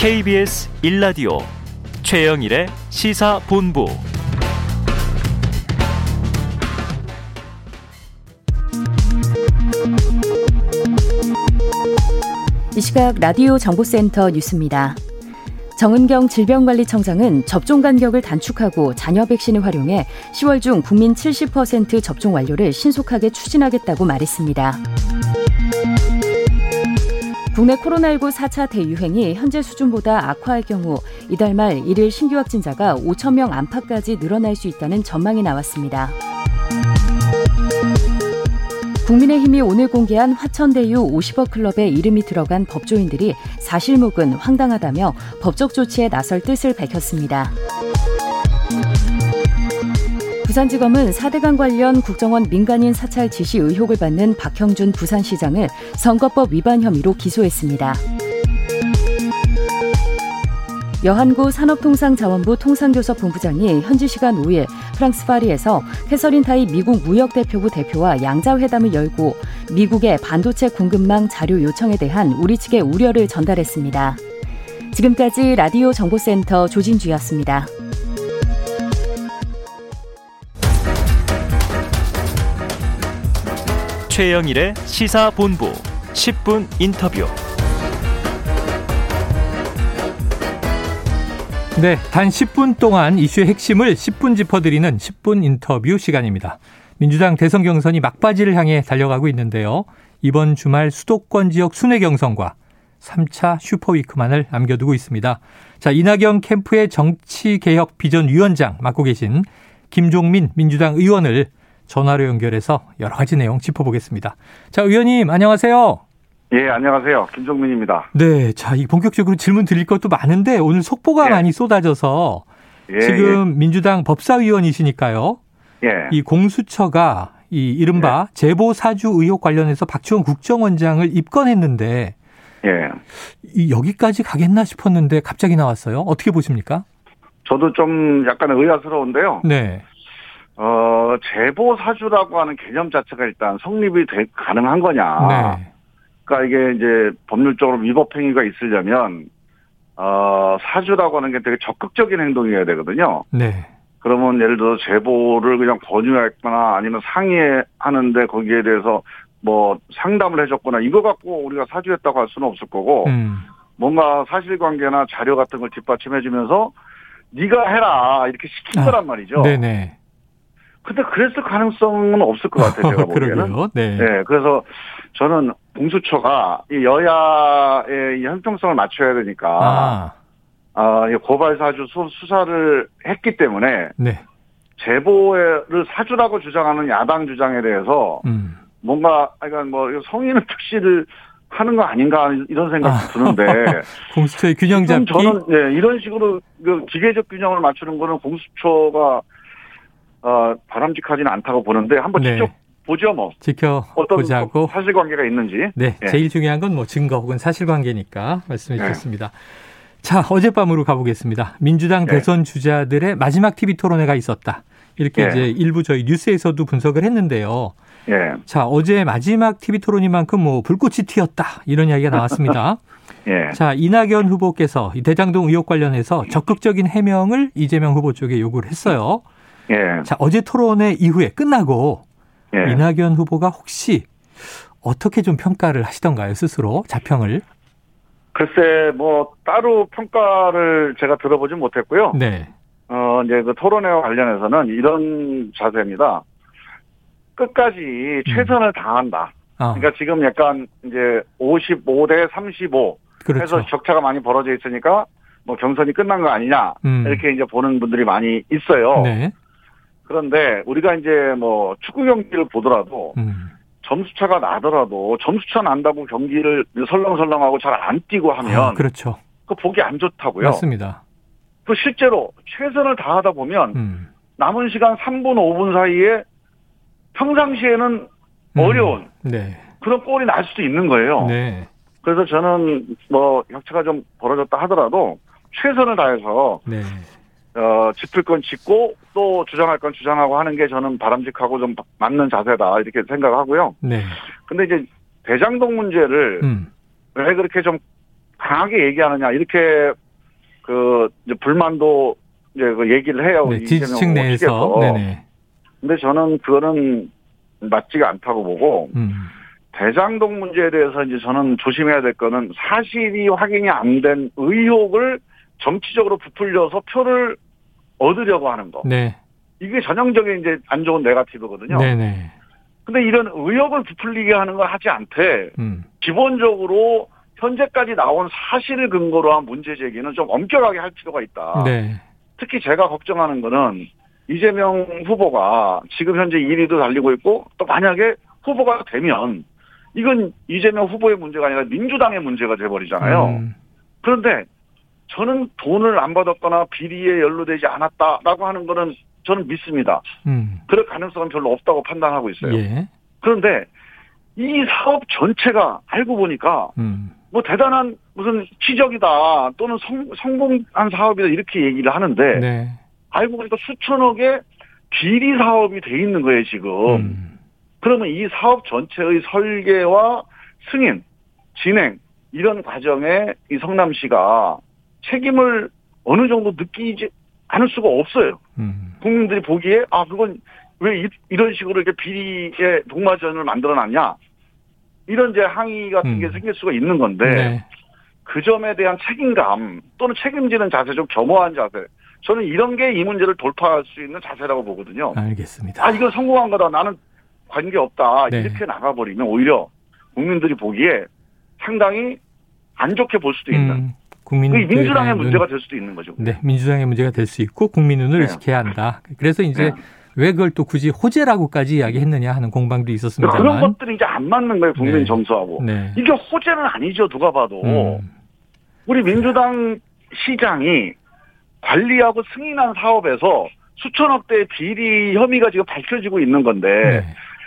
KBS 1라디오 최영일의 시사본부 이 시각 라디오 정보센터 뉴스입니다. 정은경 질병관리청장은 접종 간격을 단축하고 잔여 백신을 활용해 10월 중 국민 70% 접종 완료를 신속하게 추진하겠다고 말했습니다. 국내 코로나19 4차 대유행이 현재 수준보다 악화할 경우 이달 말 일일 신규 확진자가 5천 명 안팎까지 늘어날 수 있다는 전망이 나왔습니다. 국민의힘이 오늘 공개한 화천대유 50억 클럽에 이름이 들어간 법조인들이 사실무근 황당하다며 법적 조치에 나설 뜻을 밝혔습니다. 부산지검은 4대강 관련 국정원 민간인 사찰 지시 의혹을 받는 박형준 부산시장을 선거법 위반 혐의로 기소했습니다. 여한구 산업통상자원부 통상교섭 본부장이 현지 시간 5일 프랑스 파리에서 캐서린 타이 미국 무역대표부 대표와 양자회담을 열고 미국의 반도체 공급망 자료 요청에 대한 우리 측의 우려를 전달했습니다. 지금까지 라디오 정보센터 조진주였습니다. 최영일의 시사본부 10분 인터뷰. 네, 단 10분 동안 이슈의 핵심을 10분 짚어드리는 10분 인터뷰 시간입니다. 민주당 대선 경선이 막바지를 향해 달려가고 있는데요. 이번 주말 수도권 지역 순회 경선과 3차 슈퍼위크만을 남겨두고 있습니다. 자, 이낙연 캠프의 정치개혁 비전위원장 맡고 계신 김종민 민주당 의원을 전화로 연결해서 여러 가지 내용 짚어보겠습니다. 자, 의원님 안녕하세요. 예, 안녕하세요. 김종민입니다. 네, 자, 이 본격적으로 질문 드릴 것도 많은데 오늘 속보가 예. 많이 쏟아져서 예, 지금 민주당 법사위원이시니까요. 예. 이 공수처가 이 이른바 제보 사주 의혹 관련해서 박지원 국정원장을 입건했는데 예. 이 여기까지 가겠나 싶었는데 갑자기 나왔어요. 어떻게 보십니까? 저도 좀 약간 의아스러운데요. 네. 어, 제보 사주라고 하는 개념 자체가 일단 성립이 되, 가능한 거냐. 네. 그러니까 이게 이제 법률적으로 위법 행위가 있으려면 어, 사주라고 하는 게 되게 적극적인 행동이어야 되거든요. 네. 그러면 예를 들어 제보를 그냥 권유했거나 아니면 상의하는데 거기에 대해서 뭐 상담을 해줬거나 이거 갖고 우리가 사주했다고 할 수는 없을 거고 음. 뭔가 사실관계나 자료 같은 걸 뒷받침해주면서 네가 해라 이렇게 시킨 아, 거란 말이죠. 네네. 근데 그랬을 가능성은 없을 것 같아요. 제가 보기에는. 네. 네, 그래서 저는 공수처가 이 여야의 이 형평성을 맞춰야 되니까 아, 아, 이 고발 사주 수, 수사를 했기 때문에 네. 제보를 사주라고 주장하는 야당 주장에 대해서 음. 뭔가 그러니까 뭐 성인을 특시를 하는 거 아닌가 이런 생각이 아. 드는데 공수처의 균형 좀 잡기. 저는 예, 이런 식으로 그 기계적 균형을 맞추는 거는 공수처가 어, 바람직하지는 않다고 보는데 한번 네. 직접 보죠 뭐 어떤 지켜 보자고. 사실관계가 있는지 네, 예. 제일 중요한 건 뭐 증거 혹은 사실관계니까 말씀해 네. 주셨습니다. 자, 어젯밤으로 가보겠습니다. 민주당 네. 대선 주자들의 마지막 TV 토론회가 있었다. 이렇게 네. 이제 일부 저희 뉴스에서도 분석을 했는데요. 예, 자, 어제 마지막 TV 토론이만큼 뭐 불꽃이 튀었다. 이런 이야기가 나왔습니다. 예, 자, 이낙연 후보께서 이 대장동 의혹 관련해서 적극적인 해명을 이재명 후보 쪽에 요구를 했어요. 예, 자, 어제 토론회 이후에 끝나고 예. 이낙연 후보가 혹시 어떻게 좀 평가를 하시던가요, 스스로 자평을? 글쎄 뭐 따로 평가를 제가 들어보진 못했고요. 네. 어 이제 그 토론회와 관련해서는 이런 자세입니다. 끝까지 최선을 다한다. 아, 그러니까 지금 약간 이제 55대 35 그렇죠. 해서 격차가 많이 벌어져 있으니까 뭐 경선이 끝난 거 아니냐 음. 이렇게 이제 보는 분들이 많이 있어요. 네. 그런데 우리가 이제 뭐 축구 경기를 보더라도 음. 점수차가 나더라도 점수차 난다고 경기를 설렁설렁하고 잘 안 뛰고 하면 아, 그렇죠. 그 보기 안 좋다고요. 맞습니다. 그 실제로 최선을 다하다 보면 음. 남은 시간 3분 5분 사이에 평상시에는 음. 어려운 네. 그런 골이 날 수도 있는 거예요. 네. 그래서 저는 뭐 격차가 좀 벌어졌다 하더라도 최선을 다해서 네. 어, 짚을 건 짚고 또 주장할 건 주장하고 하는 게 저는 바람직하고 좀 맞는 자세다 이렇게 생각하고요. 네. 근데 이제 대장동 문제를 음. 왜 그렇게 좀 강하게 얘기하느냐 이렇게 그 이제 불만도 이제 그 얘기를 해요. 네, 지지층 내에서. 네네. 근데 저는 그거는 맞지가 않다고 보고 음. 대장동 문제에 대해서 이제 저는 조심해야 될 거는 사실이 확인이 안 된 의혹을 정치적으로 부풀려서 표를 얻으려고 하는 거. 네. 이게 전형적인 이제 안 좋은 네가티브거든요. 네네. 근데 이런 의혹을 부풀리게 하는 걸 하지 않되 음. 기본적으로 현재까지 나온 사실을 근거로 한 문제 제기는 좀 엄격하게 할 필요가 있다. 네. 특히 제가 걱정하는 거는 이재명 후보가 지금 현재 1위도 달리고 있고 또 만약에 후보가 되면 이건 이재명 후보의 문제가 아니라 민주당의 문제가 돼버리잖아요. 음. 그런데 저는 돈을 안 받았거나 비리에 연루되지 않았다라고 하는 거는 저는 믿습니다. 음. 그럴 가능성은 별로 없다고 판단하고 있어요. 예. 그런데 이 사업 전체가 알고 보니까 음. 뭐 대단한 무슨 기적이다 또는 성, 성공한 사업이다 이렇게 얘기를 하는데 네. 알고 보니까 수천억의 비리 사업이 돼 있는 거예요 지금. 음. 그러면 이 사업 전체의 설계와 승인, 진행 이런 과정에 이 성남시가 책임을 어느 정도 느끼지 않을 수가 없어요. 음. 국민들이 보기에 아 그건 왜 이, 런 식으로 이렇게 비리의 동마전을 만들어놨냐 이런 이제 항의 같은 게 음. 생길 수가 있는 건데 네. 그 점에 대한 책임감 또는 책임지는 자세 좀 겸허한 자세 저는 이런 게 이 문제를 돌파할 수 있는 자세라고 보거든요. 알겠습니다. 아 이거 성공한 거다 나는 관계 없다 네. 이렇게 나가버리면 오히려 국민들이 보기에 상당히 안 좋게 볼 수도 있는 음. 국민 그 민주당의 문제가 될 수도 있는 거죠. 네, 민주당의 문제가 될 수 있고 국민 눈을 네. 의식해야 한다. 그래서 이제 네. 왜 그걸 또 굳이 호재라고까지 이야기했느냐 하는 공방도 있었습니다만. 그런 것들이 이제 안 맞는 거예요 국민 네. 정서하고 네. 이게 호재는 아니죠 누가 봐도 음. 우리 민주당 시장이 관리하고 승인한 사업에서 수천억 대의 비리 혐의가 지금 밝혀지고 있는 건데 네.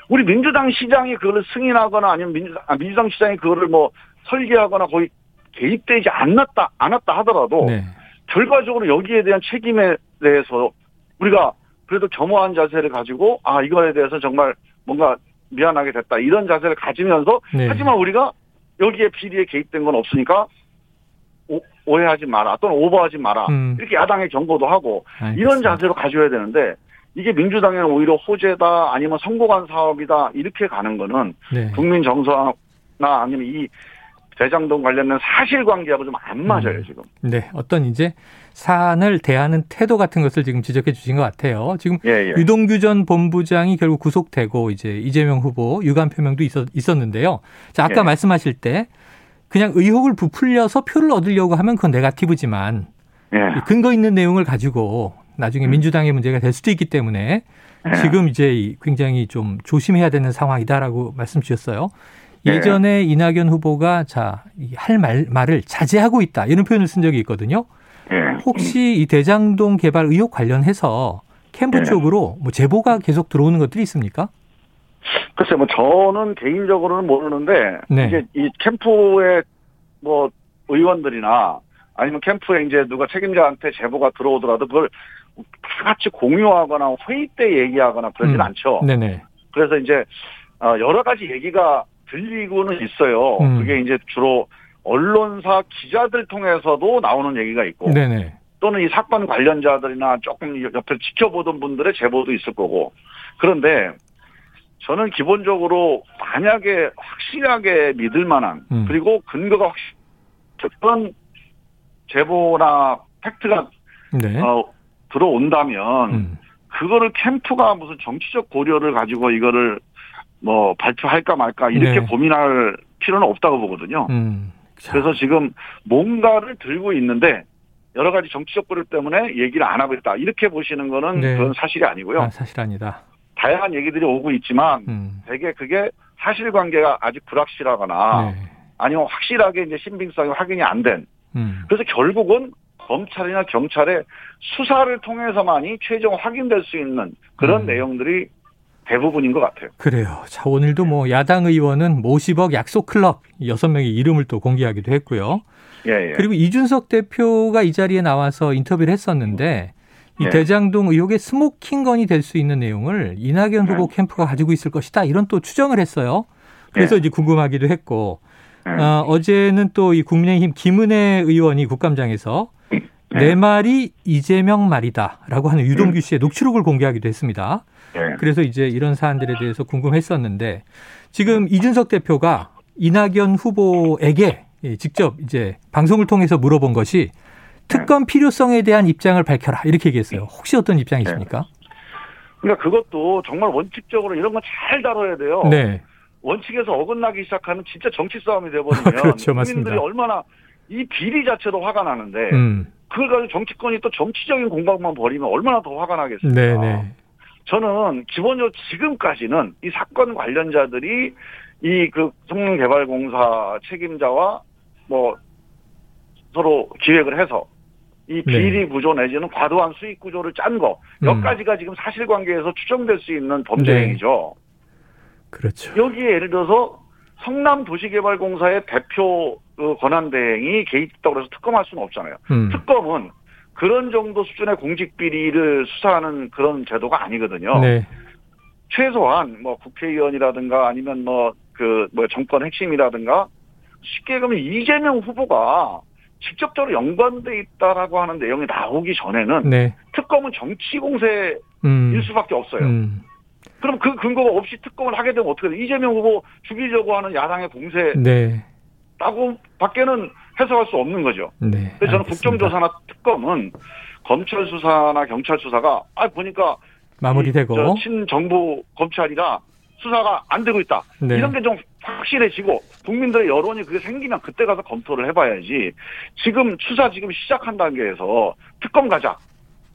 우리 민주당 시장이 그거를 승인하거나 아니면 민주당, 아, 민주당 시장이 그거를 뭐 설계하거나 거의 개입되지 않았다 않았다 하더라도 네. 결과적으로 여기에 대한 책임에 대해서 우리가 그래도 겸허한 자세를 가지고 아 이거에 대해서 정말 뭔가 미안하게 됐다 이런 자세를 가지면서 네. 하지만 우리가 여기에 비리에 개입된 건 없으니까 오, 해하지 마라 또는 오버하지 마라 음. 이렇게 야당에 경고도 하고 알겠습니다. 이런 자세로 가져야 되는데 이게 민주당에는 오히려 호재다 아니면 성공한 사업이다 이렇게 가는 거는 네. 국민 정서나 아니면 이 대장동 관련된 사실관계하고 좀 안 맞아요 음. 지금. 네, 어떤 이제 사안을 대하는 태도 같은 것을 지금 지적해 주신 것 같아요. 지금 예, 예. 유동규 전 본부장이 결국 구속되고 이제 이재명 후보 유감 표명도 있었, 있었는데요. 자, 아까 예. 말씀하실 때 그냥 의혹을 부풀려서 표를 얻으려고 하면 그건 네가티브지만 예. 근거 있는 내용을 가지고 나중에 민주당의 문제가 될 수도 있기 때문에 예. 지금 이제 이 굉장히 좀 조심해야 되는 상황이다라고 말씀 주셨어요. 예. 예전에 이낙연 후보가 자, 이할 말, 말을 자제하고 있다. 이런 표현을 쓴 적이 있거든요. 예. 혹시 이 대장동 개발 의혹 관련해서 캠프 예. 쪽으로 뭐 제보가 계속 들어오는 것들이 있습니까? 글쎄 뭐 저는 개인적으로는 모르는데 네. 이게 이 캠프의 뭐 의원들이나 아니면 캠프에 이제 누가 책임자한테 제보가 들어오더라도 그걸 다 같이 공유하거나 회의 때 얘기하거나 그러진 음. 않죠. 네네. 그래서 이제 어, 여러 가지 얘기가 들리고는 있어요. 음. 그게 이제 주로 언론사 기자들 통해서도 나오는 얘기가 있고 네네. 또는 이 사건 관련자들이나 조금 옆에 지켜보던 분들의 제보도 있을 거고 그런데 저는 기본적으로 만약에 확실하게 믿을 만한 음. 그리고 근거가 확실 그런 제보나 팩트가 네. 어, 들어온다면 음. 그거를 캠프가 무슨 정치적 고려를 가지고 이거를 뭐 발표할까 말까 이렇게 네. 고민할 필요는 없다고 보거든요. 음. 자, 그래서 지금 뭔가를 들고 있는데 여러 가지 정치적 고려 때문에 얘기를 안 하고 있다. 이렇게 보시는 거는 네. 그건 사실이 아니고요. 아, 사실 아니다. 다양한 얘기들이 오고 있지만 음. 대개 그게 사실관계가 아직 불확실하거나 네. 아니면 확실하게 이제 신빙성이 확인이 안 된. 음. 그래서 결국은 검찰이나 경찰의 수사를 통해서만이 최종 확인될 수 있는 그런 음. 내용들이 대부분인 것 같아요. 그래요. 자, 오늘도 뭐 야당 의원은 모시벅 약속 클럽 여섯 명의 이름을 또 공개하기도 했고요. 예, 예. 그리고 이준석 대표가 이 자리에 나와서 인터뷰를 했었는데 이 네. 대장동 의혹의 스모킹건이 될 수 있는 내용을 이낙연 후보 캠프가 가지고 있을 것이다 이런 또 추정을 했어요. 그래서 네. 이제 궁금하기도 했고 어, 어제는 또 이 국민의힘 김은혜 의원이 국감장에서 네. 내 말이 이재명 말이다라고 하는 유동규 씨의 녹취록을 공개하기도 했습니다. 예. 그래서 이제 이런 사안들에 대해서 궁금했었는데 지금 이준석 대표가 이낙연 후보에게 예, 직접 이제 방송을 통해서 물어본 것이 특검 필요성에 대한 입장을 밝혀라 이렇게 얘기했어요. 혹시 어떤 입장이십니까? 그러니까 그것도 정말 원칙적으로 이런 건 잘 다뤄야 돼요. 네, 원칙에서 어긋나기 시작하면 진짜 정치 싸움이 돼버리면 그렇죠, 국민들이. 얼마나 이 비리 자체도 화가 나는데 음, 그걸 가지고 정치권이 또 정치적인 공방만 벌이면 얼마나 더 화가 나겠습니까? 네, 네, 저는 기본적으로 지금까지는 이 사건 관련자들이 이 그 성능개발공사 책임자와 뭐 서로 기획을 해서 이 비리 구조 내지는 과도한 수익 구조를 짠 거몇 네. 음. 가지가 지금 사실관계에서 추정될 수 있는 범죄 네. 행위죠. 그렇죠. 여기에 예를 들어서 성남 도시개발공사의 대표 그 권한 대행이 개입했다고 해서 특검할 수는 없잖아요. 음, 특검은 그런 정도 수준의 공직 비리를 수사하는 그런 제도가 아니거든요. 네, 최소한 뭐 국회의원이라든가 아니면 뭐그 뭐 정권 핵심이라든가 쉽게 얘기하면 이재명 후보가 직접적으로 연관돼 있다라고 하는 내용이 나오기 전에는 네, 특검은 정치 공세일 음, 수밖에 없어요. 음, 그럼 그 근거가 없이 특검을 하게 되면 어떻게 돼? 이재명 후보 죽이려고 하는 야당의 공세라고 네, 밖에는 해석할 수 없는 거죠. 네. 그래서 저는. 국정조사나 특검은 검찰 수사나 경찰 수사가 아 보니까 마무리되고 친정부 검찰이라 수사가 안 되고 있다. 네. 이런 게 좀 확실해지고 국민들의 여론이 그게 생기면 그때 가서 검토를 해봐야지. 지금 수사 지금 시작한 단계에서 특검 가자.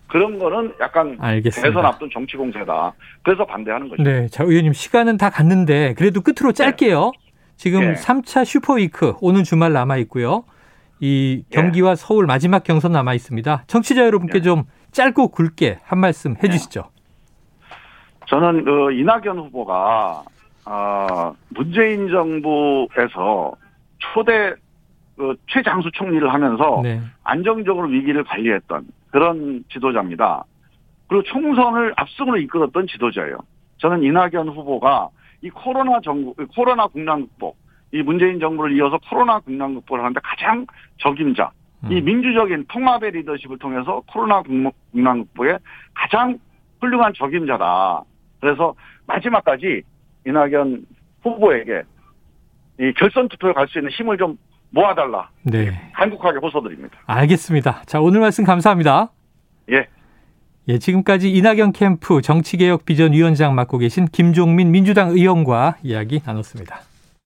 그런 거는 약간 알겠습니다. 대선 앞둔 정치 공세다. 그래서 반대하는 거죠. 네, 자 의원님 시간은 다 갔는데 그래도 끝으로 짧게요. 지금 네. 3차 슈퍼위크 오는 주말 남아 있고요. 이 경기와 서울 마지막 경선 남아 있습니다. 청취자 여러분께 네. 좀 짧고 굵게 한 말씀 해주시죠. 저는 그 이낙연 후보가 아, 문재인 정부에서 초대 그 최장수 총리를 하면서 네, 안정적으로 위기를 관리했던 그런 지도자입니다. 그리고 총선을 압승으로 이끌었던 지도자예요. 저는 이낙연 후보가 이 코로나 정부, 코로나 국난 극복, 이 문재인 정부를 이어서 코로나 국난 극복을 하는데 가장 적임자, 이 음. 민주적인 통합의 리더십을 통해서 코로나 국난 극복에 가장 훌륭한 적임자다. 그래서 마지막까지 이낙연 후보에게 이 결선 투표에 갈 수 있는 힘을 좀 모아달라. 네, 간곡하게 호소드립니다. 알겠습니다. 자 오늘 말씀 감사합니다. 예. 예, 지금까지 이낙연 캠프 정치개혁 비전 위원장 맡고 계신 김종민 민주당 의원과 이야기 나눴습니다.